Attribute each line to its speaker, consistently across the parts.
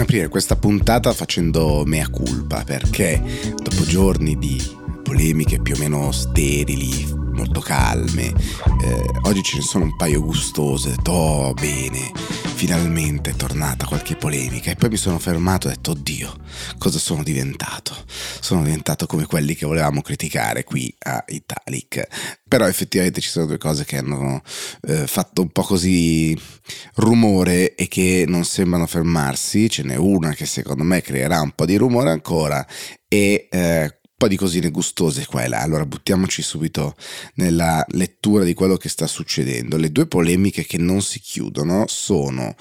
Speaker 1: Voglio aprire questa puntata facendo mea culpa perché dopo giorni di polemiche più o meno sterili, molto calme. Eh, oggi ce ne sono un paio gustose, ho detto oh bene, finalmente è tornata qualche polemica e poi mi sono fermato e ho detto oddio, cosa sono diventato? Sono diventato come quelli che volevamo criticare qui a Italic. Però effettivamente ci sono due cose che hanno eh, fatto un po' così rumore e che non sembrano fermarsi. Ce n'è una che secondo me creerà un po' di rumore ancora e eh, po' di cosine gustose qua e là. Allora buttiamoci subito nella lettura di quello che sta succedendo. Le due polemiche che non si chiudono sono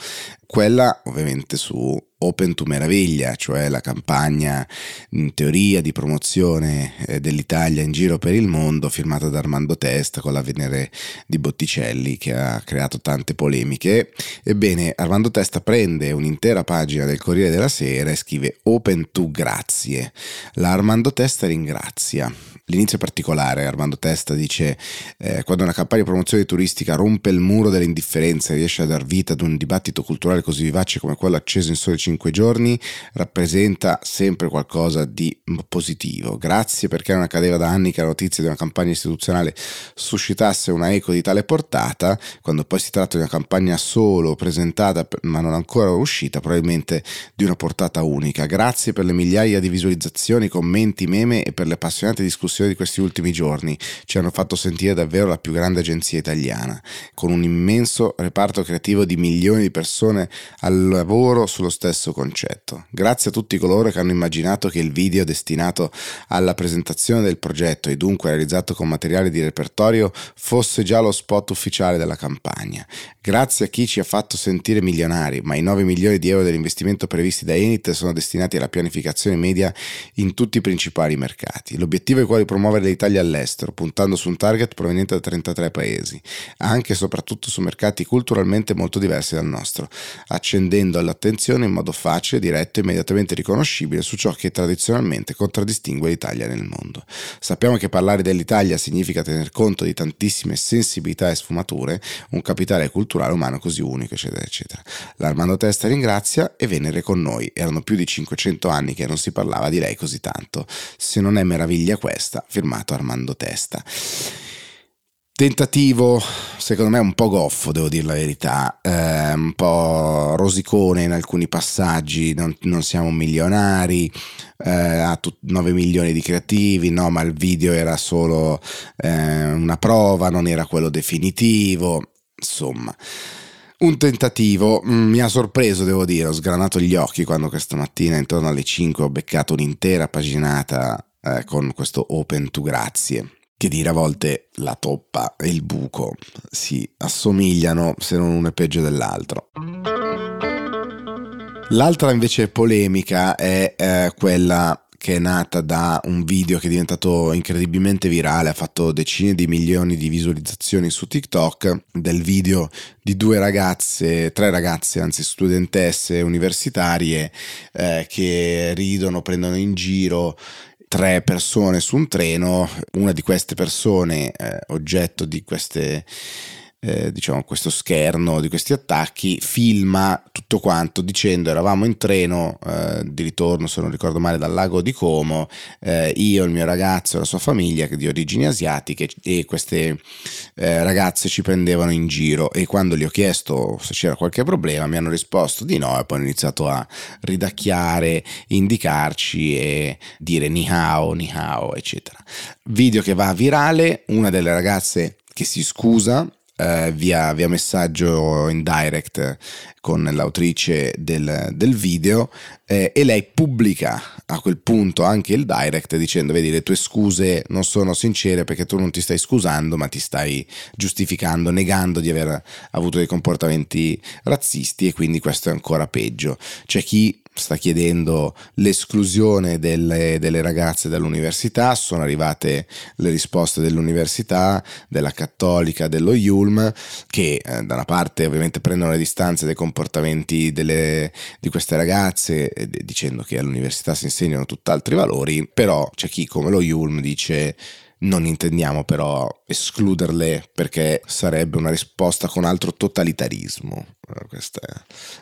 Speaker 1: quella ovviamente su Open to Meraviglia, cioè la campagna in teoria di promozione eh, dell'Italia in giro per il mondo firmata da Armando Testa con la Venere di Botticelli che ha creato tante polemiche. Ebbene, Armando Testa prende un'intera pagina del Corriere della Sera e scrive Open to Grazie. La Armando Testa ringrazia L'inizio è particolare, Armando Testa dice eh, quando una campagna di promozione turistica rompe il muro dell'indifferenza e riesce a dar vita ad un dibattito culturale così vivace come quello acceso in soli cinque giorni, rappresenta sempre qualcosa di positivo. Grazie perché non accadeva da anni che la notizia di una campagna istituzionale suscitasse una eco di tale portata, quando poi si tratta di una campagna solo presentata ma non ancora uscita, probabilmente di una portata unica. Grazie per le migliaia di visualizzazioni, commenti, meme e per le appassionate discussioni di questi ultimi giorni ci hanno fatto sentire davvero la più grande agenzia italiana, con un immenso reparto creativo di milioni di persone al lavoro sullo stesso concetto. Grazie a tutti coloro che hanno immaginato che il video destinato alla presentazione del progetto e dunque realizzato con materiale di repertorio fosse già lo spot ufficiale della campagna. Grazie a chi ci ha fatto sentire milionari, ma i 9 milioni di euro dell'investimento previsti da Enit sono destinati alla pianificazione media in tutti i principali mercati. L'obiettivo è quello di promuovere l'Italia all'estero, puntando su un target proveniente da 33 paesi, anche e soprattutto su mercati culturalmente molto diversi dal nostro, accendendo l'attenzione in modo facile, diretto e immediatamente riconoscibile su ciò che tradizionalmente contraddistingue l'Italia nel mondo. Sappiamo che parlare dell'Italia significa tener conto di tantissime sensibilità e sfumature, un capitale culturale umano così unico, eccetera, eccetera. L'Armando Testa ringrazia e Venere con noi. Erano più di 500 anni che non si parlava di lei così tanto. Se non è meraviglia questa, firmato Armando Testa. Tentativo, secondo me, un po' goffo, devo dire la verità, eh, un po' rosicone in alcuni passaggi, non, non siamo milionari, eh, ha tut- 9 milioni di creativi, no, ma il video era solo eh, una prova, non era quello definitivo, insomma. Un tentativo, mm, mi ha sorpreso devo dire, ho sgranato gli occhi quando questa mattina intorno alle 5 ho beccato un'intera paginata eh, con questo open to grazie che dire a volte la toppa e il buco si assomigliano se non uno è peggio dell'altro. L'altra invece polemica è eh, quella che è nata da un video che è diventato incredibilmente virale, ha fatto decine di milioni di visualizzazioni su TikTok, del video di due ragazze, tre ragazze, anzi studentesse universitarie, eh, che ridono, prendono in giro tre persone su un treno, una di queste persone, eh, oggetto di queste eh, diciamo questo scherno di questi attacchi filma tutto quanto dicendo eravamo in treno eh, di ritorno se non ricordo male dal lago di Como eh, io il mio ragazzo e la sua famiglia di origini asiatiche e queste eh, ragazze ci prendevano in giro. E quando gli ho chiesto se c'era qualche problema mi hanno risposto di no e poi hanno iniziato a ridacchiare indicarci e dire ni hao ni hao eccetera. Video che va virale una delle ragazze che si scusa eh, via, via, messaggio in direct con l'autrice del, del video eh, e lei pubblica a quel punto anche il direct dicendo vedi le tue scuse non sono sincere perché tu non ti stai scusando ma ti stai giustificando negando di aver avuto dei comportamenti razzisti e quindi questo è ancora peggio. C'è chi sta chiedendo l'esclusione delle, delle, ragazze dall'università, sono arrivate le risposte dell'università, della cattolica, dello Yulm, che eh, da una parte ovviamente prendono le distanze dai comportamenti delle, di queste ragazze, eh, dicendo che all'università si insegnano tutt'altri valori, però c'è chi come lo Yulm dice non intendiamo però escluderle perché sarebbe una risposta con altro totalitarismo. Questa è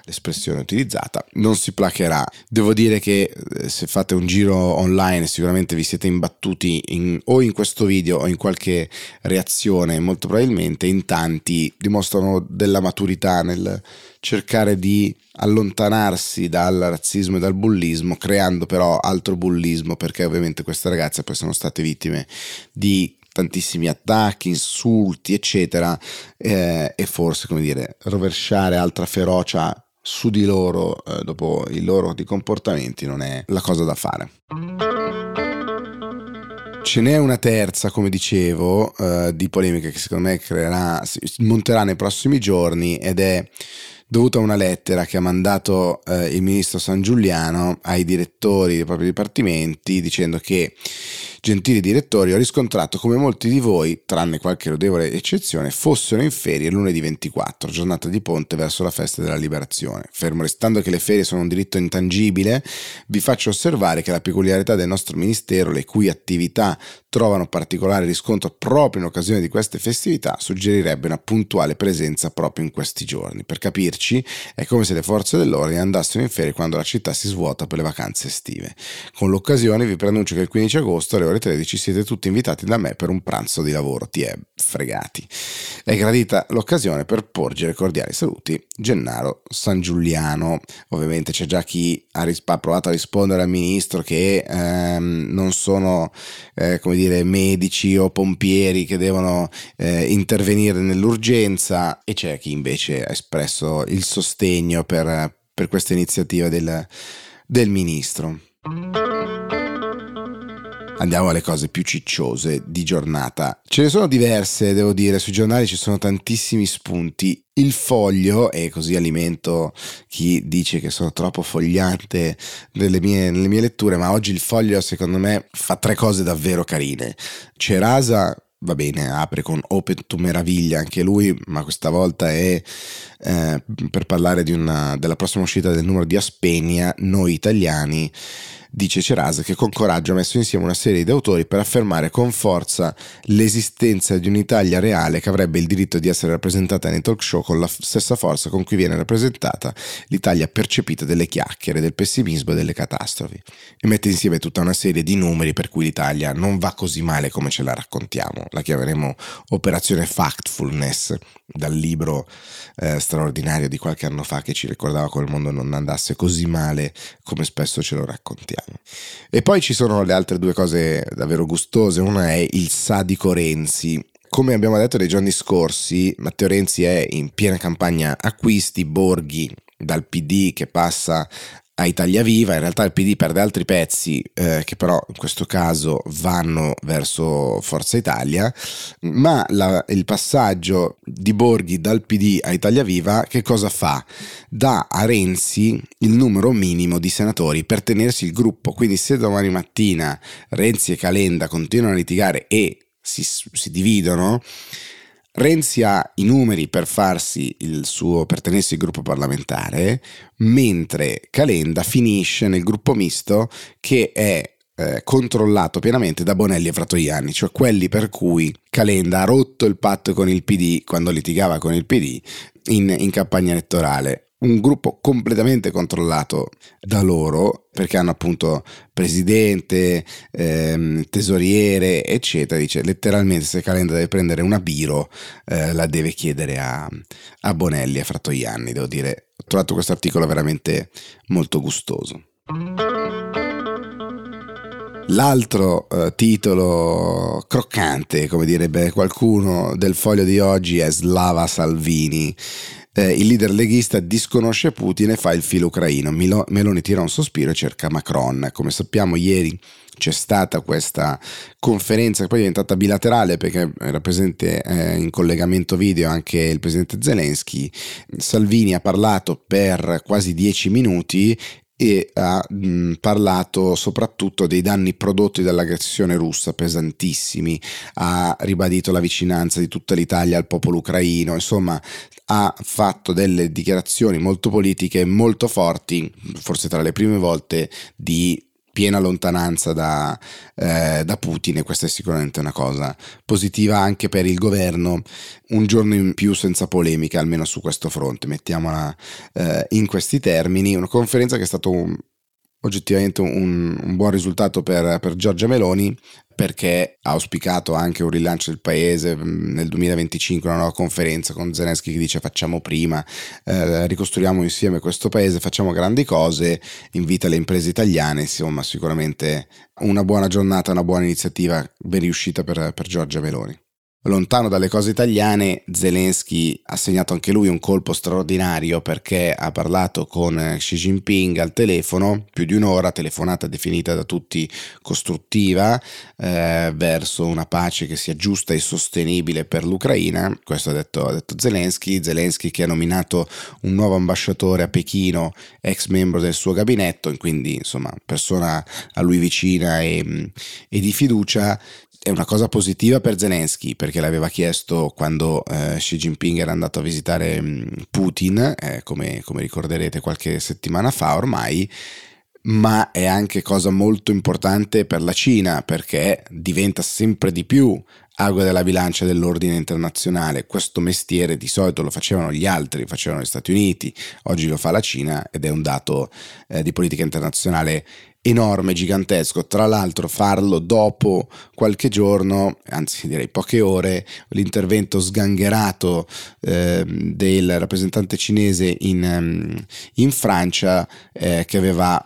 Speaker 1: l'espressione utilizzata, non si placherà. Devo dire che eh, se fate un giro online sicuramente vi siete imbattuti in, o in questo video o in qualche reazione, molto probabilmente in tanti dimostrano della maturità nel cercare di allontanarsi dal razzismo e dal bullismo, creando però altro bullismo, perché ovviamente queste ragazze poi sono state vittime di tantissimi attacchi, insulti, eccetera, eh, e forse, come dire, rovesciare altra ferocia su di loro eh, dopo i loro comportamenti non è la cosa da fare. Ce n'è una terza, come dicevo, eh, di polemica che secondo me creerà, monterà nei prossimi giorni ed è dovuta a una lettera che ha mandato eh, il ministro San Giuliano ai direttori dei propri dipartimenti dicendo che Gentili direttori, ho riscontrato come molti di voi, tranne qualche lodevole eccezione, fossero in ferie lunedì 24, giornata di ponte verso la festa della liberazione. Fermo restando che le ferie sono un diritto intangibile, vi faccio osservare che la peculiarità del nostro ministero, le cui attività trovano particolare riscontro proprio in occasione di queste festività, suggerirebbe una puntuale presenza proprio in questi giorni. Per capirci, è come se le forze dell'ordine andassero in ferie quando la città si svuota per le vacanze estive. Con l'occasione vi preannuncio che il 15 agosto alle ore ore 13 siete tutti invitati da me per un pranzo di lavoro, ti è fregati. È gradita l'occasione per porgere cordiali saluti Gennaro San Giuliano. Ovviamente c'è già chi ha, risp- ha provato a rispondere al ministro che ehm, non sono eh, come dire medici o pompieri che devono eh, intervenire nell'urgenza e c'è chi invece ha espresso il sostegno per, per questa iniziativa del, del ministro. Andiamo alle cose più cicciose di giornata. Ce ne sono diverse, devo dire, sui giornali ci sono tantissimi spunti. Il foglio, e così alimento chi dice che sono troppo fogliante nelle mie, nelle mie letture, ma oggi il foglio secondo me fa tre cose davvero carine. Cerasa va bene, apre con Open to Meraviglia anche lui, ma questa volta è eh, per parlare una, della prossima uscita del numero di Aspenia, Noi Italiani, dice Ceras che con coraggio ha messo insieme una serie di autori per affermare con forza l'esistenza di un'Italia reale che avrebbe il diritto di essere rappresentata nei talk show con la stessa forza con cui viene rappresentata l'Italia percepita delle chiacchiere, del pessimismo e delle catastrofi. E mette insieme tutta una serie di numeri per cui l'Italia non va così male come ce la raccontiamo. La chiameremo Operazione Factfulness dal libro eh, straordinario di qualche anno fa che ci ricordava come il mondo non andasse così male come spesso ce lo raccontiamo. E poi ci sono le altre due cose davvero gustose, una è il sadico Renzi, come abbiamo detto nei giorni scorsi, Matteo Renzi è in piena campagna acquisti, Borghi dal PD che passa a Italia Viva, in realtà il PD perde altri pezzi eh, che però in questo caso vanno verso Forza Italia, ma la, il passaggio di Borghi dal PD a Italia Viva che cosa fa? Dà a Renzi il numero minimo di senatori per tenersi il gruppo, quindi se domani mattina Renzi e Calenda continuano a litigare e si, si dividono, Renzi ha i numeri per farsi il suo, per tenersi il gruppo parlamentare, mentre Calenda finisce nel gruppo misto che è eh, controllato pienamente da Bonelli e Fratoianni, cioè quelli per cui Calenda ha rotto il patto con il PD quando litigava con il PD in, in campagna elettorale un gruppo completamente controllato da loro perché hanno appunto presidente, ehm, tesoriere, eccetera. Dice letteralmente se Calenda deve prendere una biro eh, la deve chiedere a, a Bonelli a Frattoianni. Devo dire, ho trovato questo articolo veramente molto gustoso. L'altro eh, titolo croccante, come direbbe qualcuno, del foglio di oggi è Slava Salvini eh, il leader leghista disconosce Putin e fa il filo ucraino. Milo- Meloni tira un sospiro e cerca Macron. Come sappiamo ieri c'è stata questa conferenza che poi è diventata bilaterale perché era presente eh, in collegamento video anche il presidente Zelensky. Salvini ha parlato per quasi dieci minuti e ha mh, parlato soprattutto dei danni prodotti dall'aggressione russa pesantissimi, ha ribadito la vicinanza di tutta l'Italia al popolo ucraino, insomma ha fatto delle dichiarazioni molto politiche molto forti, forse tra le prime volte di piena lontananza da, eh, da, Putin e questa è sicuramente una cosa positiva anche per il governo. Un giorno in più senza polemica, almeno su questo fronte, mettiamola eh, in questi termini. Una conferenza che è stato un, oggettivamente un, un, buon risultato per, per Giorgia Meloni perché ha auspicato anche un rilancio del paese mm, nel 2025, una nuova conferenza con Zelensky che dice facciamo prima, eh, ricostruiamo insieme questo paese, facciamo grandi cose, invita le imprese italiane, insomma sicuramente una buona giornata, una buona iniziativa ben riuscita per, per Giorgia Meloni. Lontano dalle cose italiane, Zelensky ha segnato anche lui un colpo straordinario perché ha parlato con Xi Jinping al telefono, più di un'ora, telefonata definita da tutti costruttiva, eh, verso una pace che sia giusta e sostenibile per l'Ucraina. Questo ha detto, ha detto Zelensky. Zelensky che ha nominato un nuovo ambasciatore a Pechino, ex membro del suo gabinetto, quindi insomma persona a lui vicina e, e di fiducia è una cosa positiva per Zelensky perché l'aveva chiesto quando eh, Xi Jinping era andato a visitare mm, Putin, eh, come, come ricorderete qualche settimana fa ormai, ma è anche cosa molto importante per la Cina perché diventa sempre di più ago della bilancia dell'ordine internazionale. Questo mestiere di solito lo facevano gli altri, lo facevano gli Stati Uniti, oggi lo fa la Cina ed è un dato eh, di politica internazionale enorme, gigantesco. Tra l'altro farlo dopo qualche giorno, anzi direi poche ore, l'intervento sgangherato eh, del rappresentante cinese in, um, in Francia eh, che aveva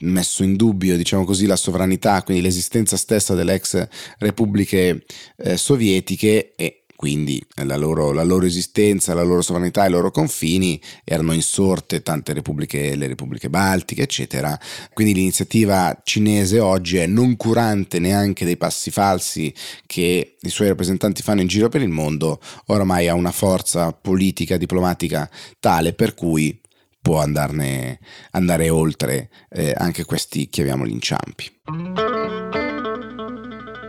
Speaker 1: messo in dubbio, diciamo così, la sovranità, quindi l'esistenza stessa delle ex repubbliche eh, sovietiche e quindi la loro, la loro, esistenza, la loro sovranità, i loro confini erano insorte tante repubbliche, le repubbliche baltiche, eccetera. Quindi l'iniziativa cinese oggi è non curante neanche dei passi falsi che i suoi rappresentanti fanno in giro per il mondo, oramai ha una forza politica, diplomatica tale per cui può andarne, andare oltre eh, anche questi, chiamiamoli inciampi.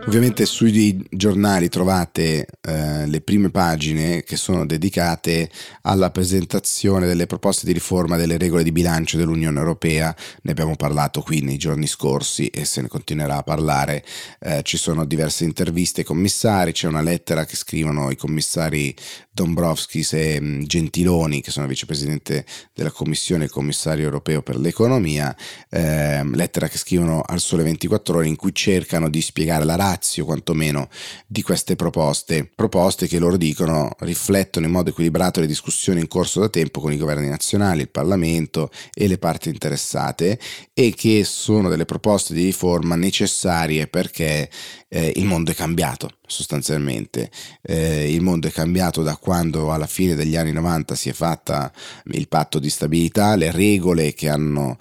Speaker 1: Ovviamente sui giornali trovate eh, le prime pagine che sono dedicate alla presentazione delle proposte di riforma delle regole di bilancio dell'Unione Europea, ne abbiamo parlato qui nei giorni scorsi e se ne continuerà a parlare, eh, ci sono diverse interviste ai commissari, c'è una lettera che scrivono i commissari Dombrovskis e mm, Gentiloni, che sono vicepresidente della Commissione e commissario europeo per l'economia, eh, lettera che scrivono al Sole 24 ore in cui cercano di spiegare la razio quantomeno di queste proposte, proposte che loro dicono riflettono in modo equilibrato le discussioni in corso da tempo con i governi nazionali, il Parlamento e le parti interessate e che sono delle proposte di riforma necessarie perché eh, il mondo è cambiato sostanzialmente. Eh, il mondo è cambiato da quando alla fine degli anni 90 si è fatta il patto di stabilità, le regole che hanno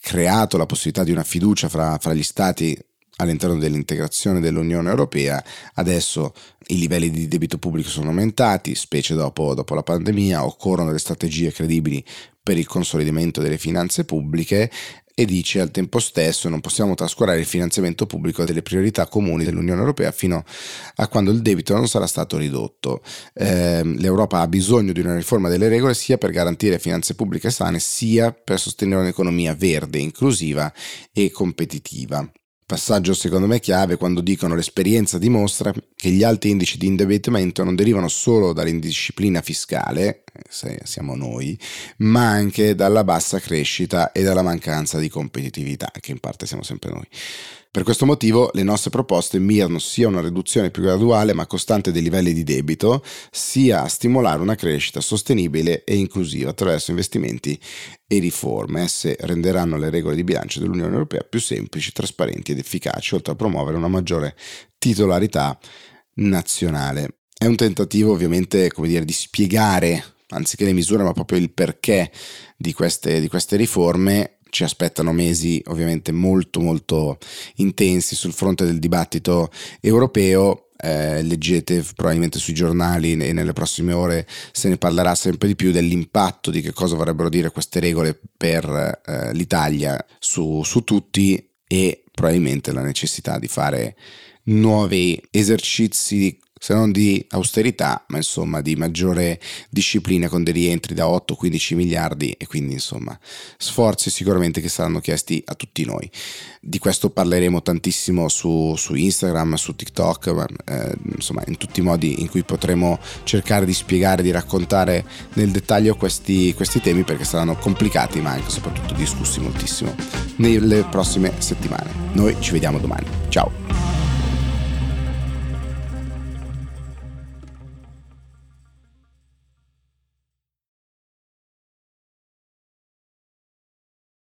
Speaker 1: creato la possibilità di una fiducia fra, fra gli stati all'interno dell'integrazione dell'Unione Europea, adesso i livelli di debito pubblico sono aumentati, specie dopo, dopo la pandemia, occorrono delle strategie credibili per il consolidamento delle finanze pubbliche e dice al tempo stesso non possiamo trascurare il finanziamento pubblico delle priorità comuni dell'Unione Europea fino a quando il debito non sarà stato ridotto. Eh, L'Europa ha bisogno di una riforma delle regole sia per garantire finanze pubbliche sane sia per sostenere un'economia verde, inclusiva e competitiva. Passaggio secondo me chiave quando dicono l'esperienza dimostra che gli alti indici di indebitamento non derivano solo dall'indisciplina fiscale, siamo noi, ma anche dalla bassa crescita e dalla mancanza di competitività, che in parte siamo sempre noi. Per questo motivo le nostre proposte mirano sia a una riduzione più graduale ma costante dei livelli di debito, sia a stimolare una crescita sostenibile e inclusiva attraverso investimenti e riforme. Esse renderanno le regole di bilancio dell'Unione Europea più semplici, trasparenti ed efficaci, oltre a promuovere una maggiore titolarità nazionale. È un tentativo ovviamente come dire, di spiegare anziché le misure, ma proprio il perché di queste, di queste riforme ci aspettano mesi ovviamente molto molto intensi sul fronte del dibattito europeo. Eh, leggete probabilmente sui giornali e nelle prossime ore se ne parlerà sempre di più dell'impatto di che cosa vorrebbero dire queste regole per eh, l'Italia su, su tutti e probabilmente la necessità di fare nuovi esercizi se non di austerità, ma insomma di maggiore disciplina con dei rientri da 8-15 miliardi e quindi insomma sforzi sicuramente che saranno chiesti a tutti noi. Di questo parleremo tantissimo su, su Instagram, su TikTok, ma, eh, insomma in tutti i modi in cui potremo cercare di spiegare, di raccontare nel dettaglio questi, questi temi perché saranno complicati ma anche soprattutto discussi moltissimo nelle prossime settimane. Noi ci vediamo domani. Ciao!